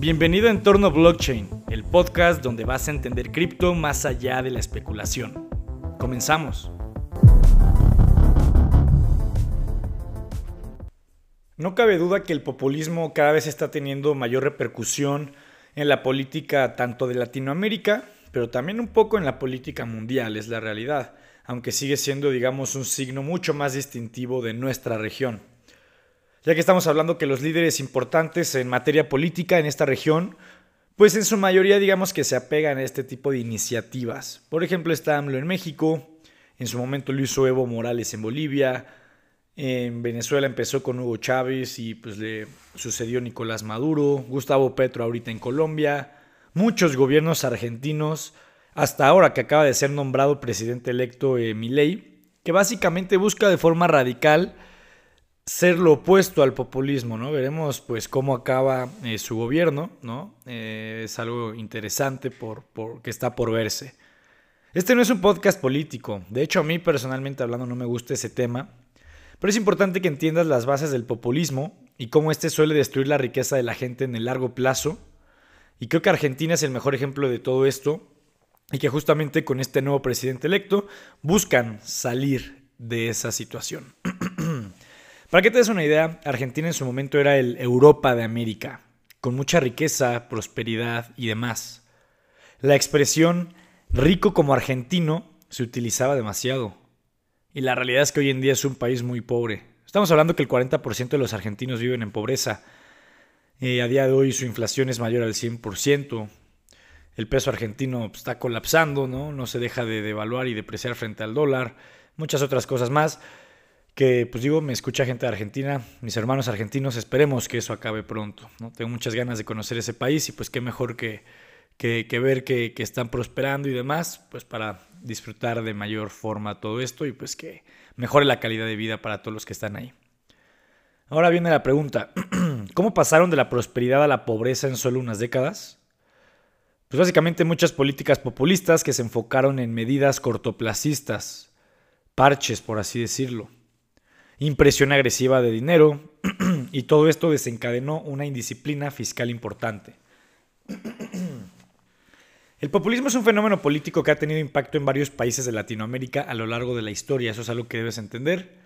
Bienvenido a Entorno Blockchain, el podcast donde vas a entender cripto más allá de la especulación. Comenzamos. No cabe duda que el populismo cada vez está teniendo mayor repercusión en la política tanto de Latinoamérica, pero también un poco en la política mundial, es la realidad, aunque sigue siendo, digamos, un signo mucho más distintivo de nuestra región. Ya que estamos hablando que los líderes importantes en materia política en esta región, pues en su mayoría digamos que se apegan a este tipo de iniciativas. Por ejemplo, está AMLO en México, en su momento lo hizo Evo Morales en Bolivia, en Venezuela empezó con Hugo Chávez y pues le sucedió Nicolás Maduro, Gustavo Petro ahorita en Colombia, muchos gobiernos argentinos, hasta ahora que acaba de ser nombrado presidente electo eh, que básicamente busca de forma radical ser lo opuesto al populismo, ¿no? Veremos pues cómo acaba eh, su gobierno, ¿no? Eh, es algo interesante por, que está por verse. Este no es un podcast político, de hecho a mí personalmente hablando no me gusta ese tema, pero es importante que entiendas las bases del populismo y cómo este suele destruir la riqueza de la gente en el largo plazo. Y creo que Argentina es el mejor ejemplo de todo esto y que justamente con este nuevo presidente electo buscan salir de esa situación. Para que te des una idea, Argentina en su momento era el Europa de América, con mucha riqueza, prosperidad y demás. La expresión rico como argentino se utilizaba demasiado. Y la realidad es que hoy en día es un país muy pobre. Estamos hablando que el 40% de los argentinos viven en pobreza. Eh, a día de hoy su inflación es mayor al 100%. El peso argentino está colapsando, ¿no? No se deja de devaluar y depreciar frente al dólar. Muchas otras cosas más que pues digo, me escucha gente de Argentina, mis hermanos argentinos, esperemos que eso acabe pronto. ¿no? Tengo muchas ganas de conocer ese país y pues qué mejor que, que, ver que, que, están prosperando y demás, pues para disfrutar de mayor forma todo esto y pues que mejore la calidad de vida para todos los que están ahí. Ahora viene la pregunta, ¿cómo pasaron de la prosperidad a la pobreza en solo unas décadas? Pues básicamente muchas políticas populistas que se enfocaron en medidas cortoplacistas, parches por así decirlo impresión agresiva de dinero y todo esto desencadenó una indisciplina fiscal importante. El populismo es un fenómeno político que ha tenido impacto en varios países de Latinoamérica a lo largo de la historia, eso es algo que debes entender.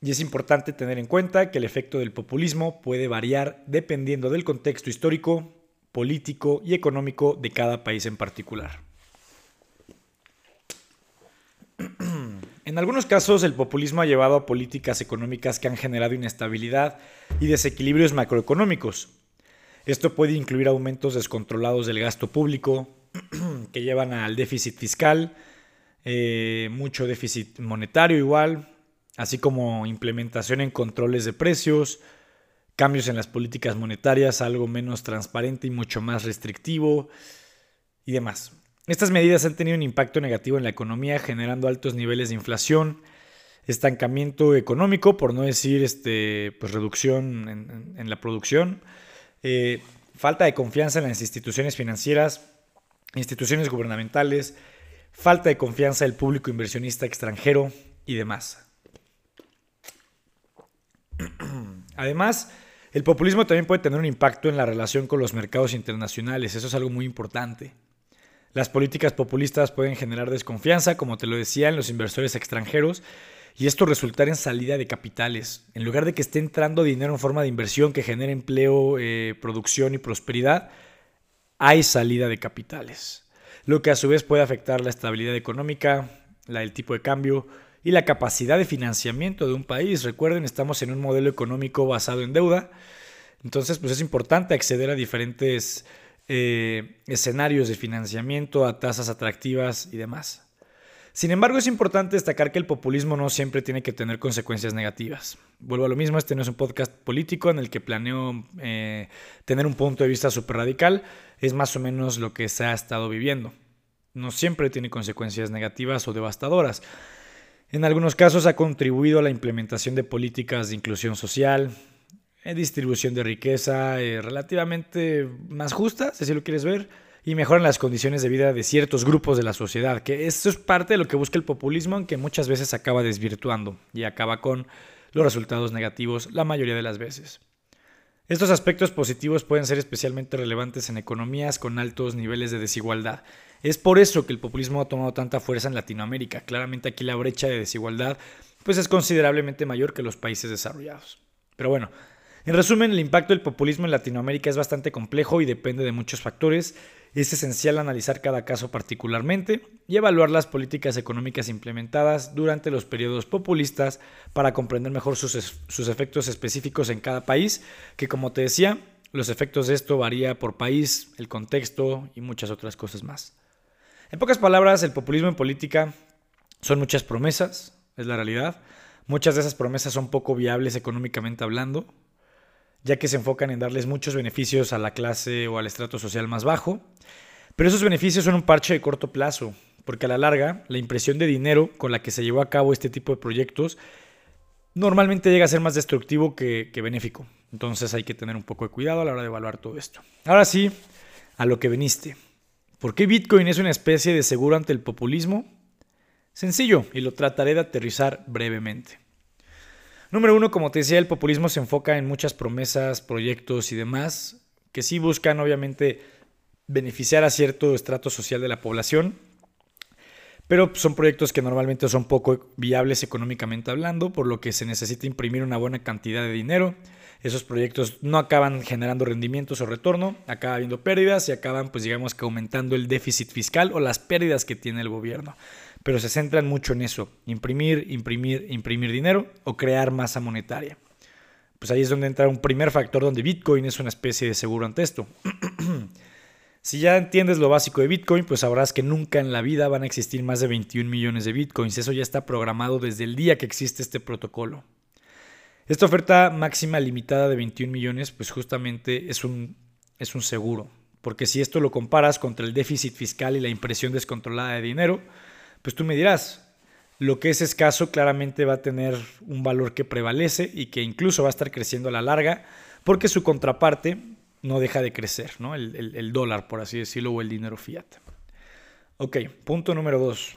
Y es importante tener en cuenta que el efecto del populismo puede variar dependiendo del contexto histórico, político y económico de cada país en particular. En algunos casos, el populismo ha llevado a políticas económicas que han generado inestabilidad y desequilibrios macroeconómicos. Esto puede incluir aumentos descontrolados del gasto público, que llevan al déficit fiscal, eh, mucho déficit monetario igual, así como implementación en controles de precios, cambios en las políticas monetarias, algo menos transparente y mucho más restrictivo y demás. Estas medidas han tenido un impacto negativo en la economía, generando altos niveles de inflación, estancamiento económico, por no decir este, pues, reducción en, la producción, eh, falta de confianza en las instituciones financieras, instituciones gubernamentales, falta de confianza del público inversionista extranjero y demás. Además, el populismo también puede tener un impacto en la relación con los mercados internacionales, eso es algo muy importante. Las políticas populistas pueden generar desconfianza, como te lo decía, en los inversores extranjeros y esto resultar en salida de capitales. En lugar de que esté entrando dinero en forma de inversión que genere empleo, eh, producción y prosperidad, hay salida de capitales. Lo que a su vez puede afectar la estabilidad económica, la del tipo de cambio y la capacidad de financiamiento de un país. Recuerden, estamos en un modelo económico basado en deuda. Entonces, pues es importante acceder a diferentes eh, escenarios de financiamiento a tasas atractivas y demás. Sin embargo, es importante destacar que el populismo no siempre tiene que tener consecuencias negativas. Vuelvo a lo mismo, este no es un podcast político en el que planeo eh, tener un punto de vista súper radical, es más o menos lo que se ha estado viviendo. No siempre tiene consecuencias negativas o devastadoras. En algunos casos ha contribuido a la implementación de políticas de inclusión social, distribución de riqueza eh, relativamente más justa, si lo quieres ver, y mejoran las condiciones de vida de ciertos grupos de la sociedad, que esto es parte de lo que busca el populismo, aunque muchas veces acaba desvirtuando y acaba con los resultados negativos la mayoría de las veces. Estos aspectos positivos pueden ser especialmente relevantes en economías con altos niveles de desigualdad. Es por eso que el populismo ha tomado tanta fuerza en Latinoamérica. Claramente aquí la brecha de desigualdad pues es considerablemente mayor que los países desarrollados. Pero bueno, en resumen, el impacto del populismo en Latinoamérica es bastante complejo y depende de muchos factores. Es esencial analizar cada caso particularmente y evaluar las políticas económicas implementadas durante los periodos populistas para comprender mejor sus, efectos específicos en cada país, que como te decía, los efectos de esto varía por país, el contexto y muchas otras cosas más. En pocas palabras, el populismo en política son muchas promesas, es la realidad. Muchas de esas promesas son poco viables económicamente hablando, ya que se enfocan en darles muchos beneficios a la clase o al estrato social más bajo. Pero esos beneficios son un parche de corto plazo, porque a la larga la impresión de dinero con la que se llevó a cabo este tipo de proyectos normalmente llega a ser más destructivo que, benéfico. Entonces hay que tener un poco de cuidado a la hora de evaluar todo esto. Ahora sí, a lo que veniste. ¿Por qué Bitcoin es una especie de seguro ante el populismo? Sencillo, y lo trataré de aterrizar brevemente. Número uno, como te decía, el populismo se enfoca en muchas promesas, proyectos y demás, que sí buscan obviamente beneficiar a cierto estrato social de la población, pero son proyectos que normalmente son poco viables económicamente hablando, por lo que se necesita imprimir una buena cantidad de dinero. Esos proyectos no acaban generando rendimientos o retorno, acaba habiendo pérdidas y acaban, pues digamos que aumentando el déficit fiscal o las pérdidas que tiene el gobierno pero se centran mucho en eso, imprimir, imprimir, imprimir dinero o crear masa monetaria. Pues ahí es donde entra un primer factor donde Bitcoin es una especie de seguro ante esto. si ya entiendes lo básico de Bitcoin, pues sabrás que nunca en la vida van a existir más de 21 millones de Bitcoins. Eso ya está programado desde el día que existe este protocolo. Esta oferta máxima limitada de 21 millones, pues justamente es un, es un seguro. Porque si esto lo comparas contra el déficit fiscal y la impresión descontrolada de dinero, pues tú me dirás, lo que es escaso claramente va a tener un valor que prevalece y que incluso va a estar creciendo a la larga, porque su contraparte no deja de crecer, ¿no? El, dólar, por así decirlo, o el dinero fiat. Ok, punto número dos.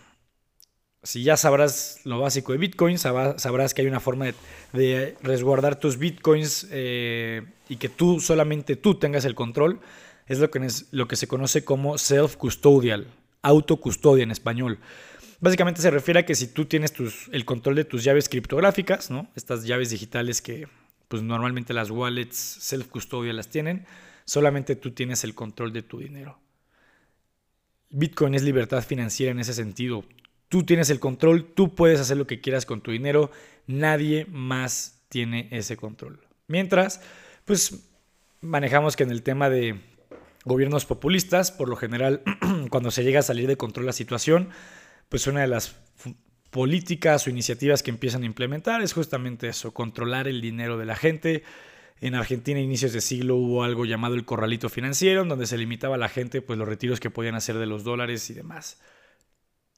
Si ya sabrás lo básico de Bitcoin, sabrás que hay una forma de, resguardar tus Bitcoins eh, y que tú, solamente tú tengas el control. Es lo que, es, lo que se conoce como self-custodial, autocustodia en español. Básicamente se refiere a que si tú tienes el control de tus llaves criptográficas, ¿no? estas llaves digitales que pues normalmente las wallets self-custodia las tienen, solamente tú tienes el control de tu dinero. Bitcoin es libertad financiera en ese sentido. Tú tienes el control, tú puedes hacer lo que quieras con tu dinero, nadie más tiene ese control. Mientras, pues manejamos que en el tema de gobiernos populistas, por lo general, cuando se llega a salir de control la situación, pues una de las políticas o iniciativas que empiezan a implementar es justamente eso, controlar el dinero de la gente. En Argentina, a inicios de siglo, hubo algo llamado el corralito financiero, en donde se limitaba a la gente pues, los retiros que podían hacer de los dólares y demás.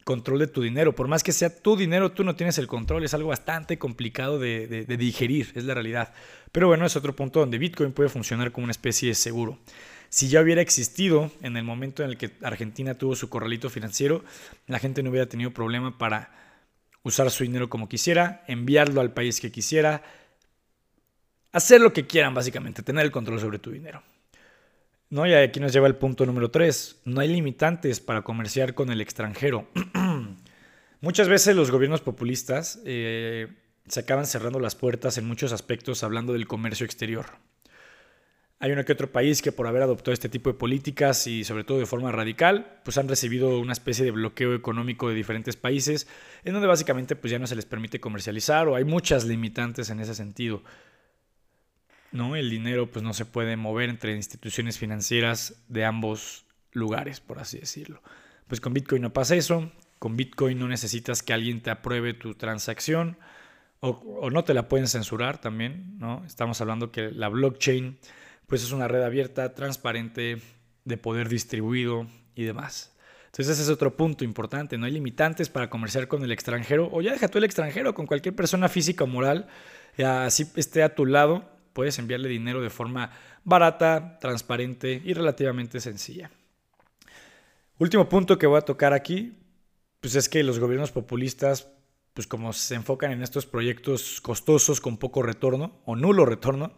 Control de tu dinero. Por más que sea tu dinero, tú no tienes el control. Es algo bastante complicado de, de digerir, es la realidad. Pero bueno, es otro punto donde Bitcoin puede funcionar como una especie de seguro si ya hubiera existido en el momento en el que Argentina tuvo su corralito financiero, la gente no hubiera tenido problema para usar su dinero como quisiera, enviarlo al país que quisiera, hacer lo que quieran básicamente, tener el control sobre tu dinero. ¿No? Y aquí nos lleva el punto número 3. No hay limitantes para comerciar con el extranjero. Muchas veces los gobiernos populistas eh, se acaban cerrando las puertas en muchos aspectos hablando del comercio exterior. Hay uno que otro país que por haber adoptado este tipo de políticas y sobre todo de forma radical, pues han recibido una especie de bloqueo económico de diferentes países, en donde básicamente pues ya no se les permite comercializar o hay muchas limitantes en ese sentido. ¿No? El dinero pues no se puede mover entre instituciones financieras de ambos lugares, por así decirlo. Pues con Bitcoin no pasa eso, con Bitcoin no necesitas que alguien te apruebe tu transacción o, o no te la pueden censurar también, ¿no? Estamos hablando que la blockchain pues es una red abierta, transparente, de poder distribuido y demás. Entonces ese es otro punto importante, no hay limitantes para comerciar con el extranjero o ya deja tú el extranjero, con cualquier persona física o moral, así esté a tu lado, puedes enviarle dinero de forma barata, transparente y relativamente sencilla. Último punto que voy a tocar aquí, pues es que los gobiernos populistas, pues como se enfocan en estos proyectos costosos con poco retorno o nulo retorno,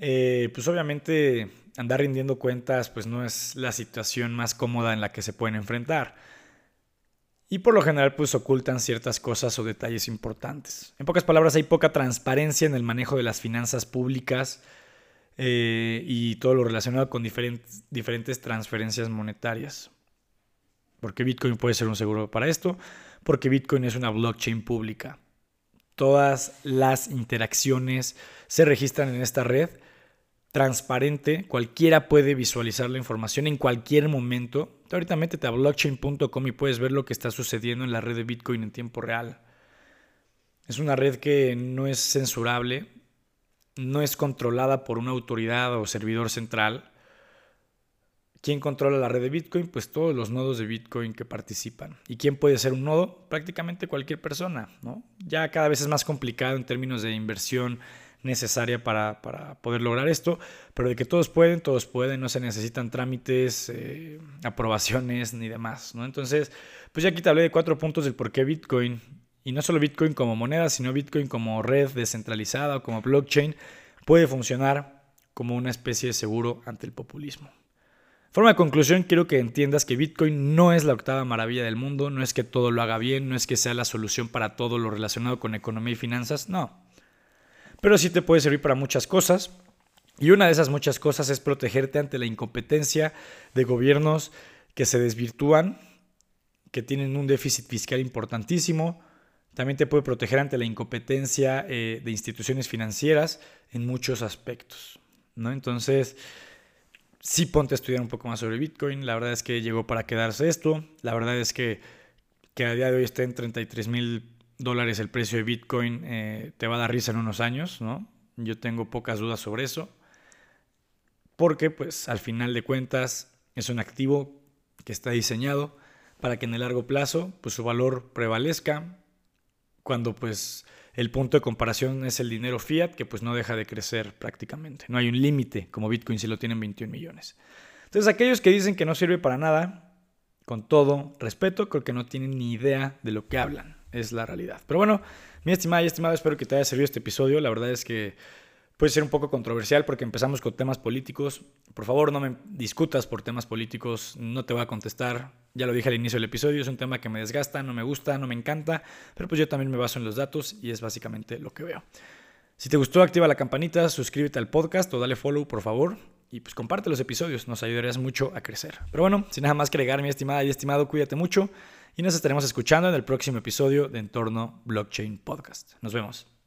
eh, pues obviamente andar rindiendo cuentas pues no es la situación más cómoda en la que se pueden enfrentar. Y por lo general pues ocultan ciertas cosas o detalles importantes. En pocas palabras hay poca transparencia en el manejo de las finanzas públicas eh, y todo lo relacionado con diferentes, diferentes transferencias monetarias. Porque Bitcoin puede ser un seguro para esto, porque Bitcoin es una blockchain pública. Todas las interacciones se registran en esta red transparente, cualquiera puede visualizar la información en cualquier momento. Ahorita métete a blockchain.com y puedes ver lo que está sucediendo en la red de Bitcoin en tiempo real. Es una red que no es censurable, no es controlada por una autoridad o servidor central. ¿Quién controla la red de Bitcoin? Pues todos los nodos de Bitcoin que participan. ¿Y quién puede ser un nodo? Prácticamente cualquier persona. ¿no? Ya cada vez es más complicado en términos de inversión necesaria para, poder lograr esto, pero de que todos pueden, todos pueden, no se necesitan trámites, eh, aprobaciones ni demás, ¿no? Entonces, pues ya aquí te hablé de cuatro puntos del por qué Bitcoin, y no solo Bitcoin como moneda, sino Bitcoin como red descentralizada o como blockchain, puede funcionar como una especie de seguro ante el populismo. Forma de conclusión, quiero que entiendas que Bitcoin no es la octava maravilla del mundo, no es que todo lo haga bien, no es que sea la solución para todo lo relacionado con economía y finanzas, no pero sí te puede servir para muchas cosas. Y una de esas muchas cosas es protegerte ante la incompetencia de gobiernos que se desvirtúan, que tienen un déficit fiscal importantísimo. También te puede proteger ante la incompetencia eh, de instituciones financieras en muchos aspectos. ¿no? Entonces, sí ponte a estudiar un poco más sobre Bitcoin. La verdad es que llegó para quedarse esto. La verdad es que, que a día de hoy está en 33 mil dólares el precio de Bitcoin eh, te va a dar risa en unos años, ¿no? Yo tengo pocas dudas sobre eso, porque pues al final de cuentas es un activo que está diseñado para que en el largo plazo pues su valor prevalezca cuando pues el punto de comparación es el dinero fiat que pues no deja de crecer prácticamente. No hay un límite como Bitcoin si lo tienen 21 millones. Entonces aquellos que dicen que no sirve para nada, con todo respeto, creo que no tienen ni idea de lo que hablan es la realidad. Pero bueno, mi estimada y estimado, espero que te haya servido este episodio. La verdad es que puede ser un poco controversial porque empezamos con temas políticos. Por favor, no me discutas por temas políticos, no te voy a contestar. Ya lo dije al inicio del episodio, es un tema que me desgasta, no me gusta, no me encanta, pero pues yo también me baso en los datos y es básicamente lo que veo. Si te gustó, activa la campanita, suscríbete al podcast o dale follow, por favor. Y pues comparte los episodios, nos ayudarías mucho a crecer. Pero bueno, sin nada más que agregar, mi estimada y estimado, cuídate mucho y nos estaremos escuchando en el próximo episodio de Entorno Blockchain Podcast. Nos vemos.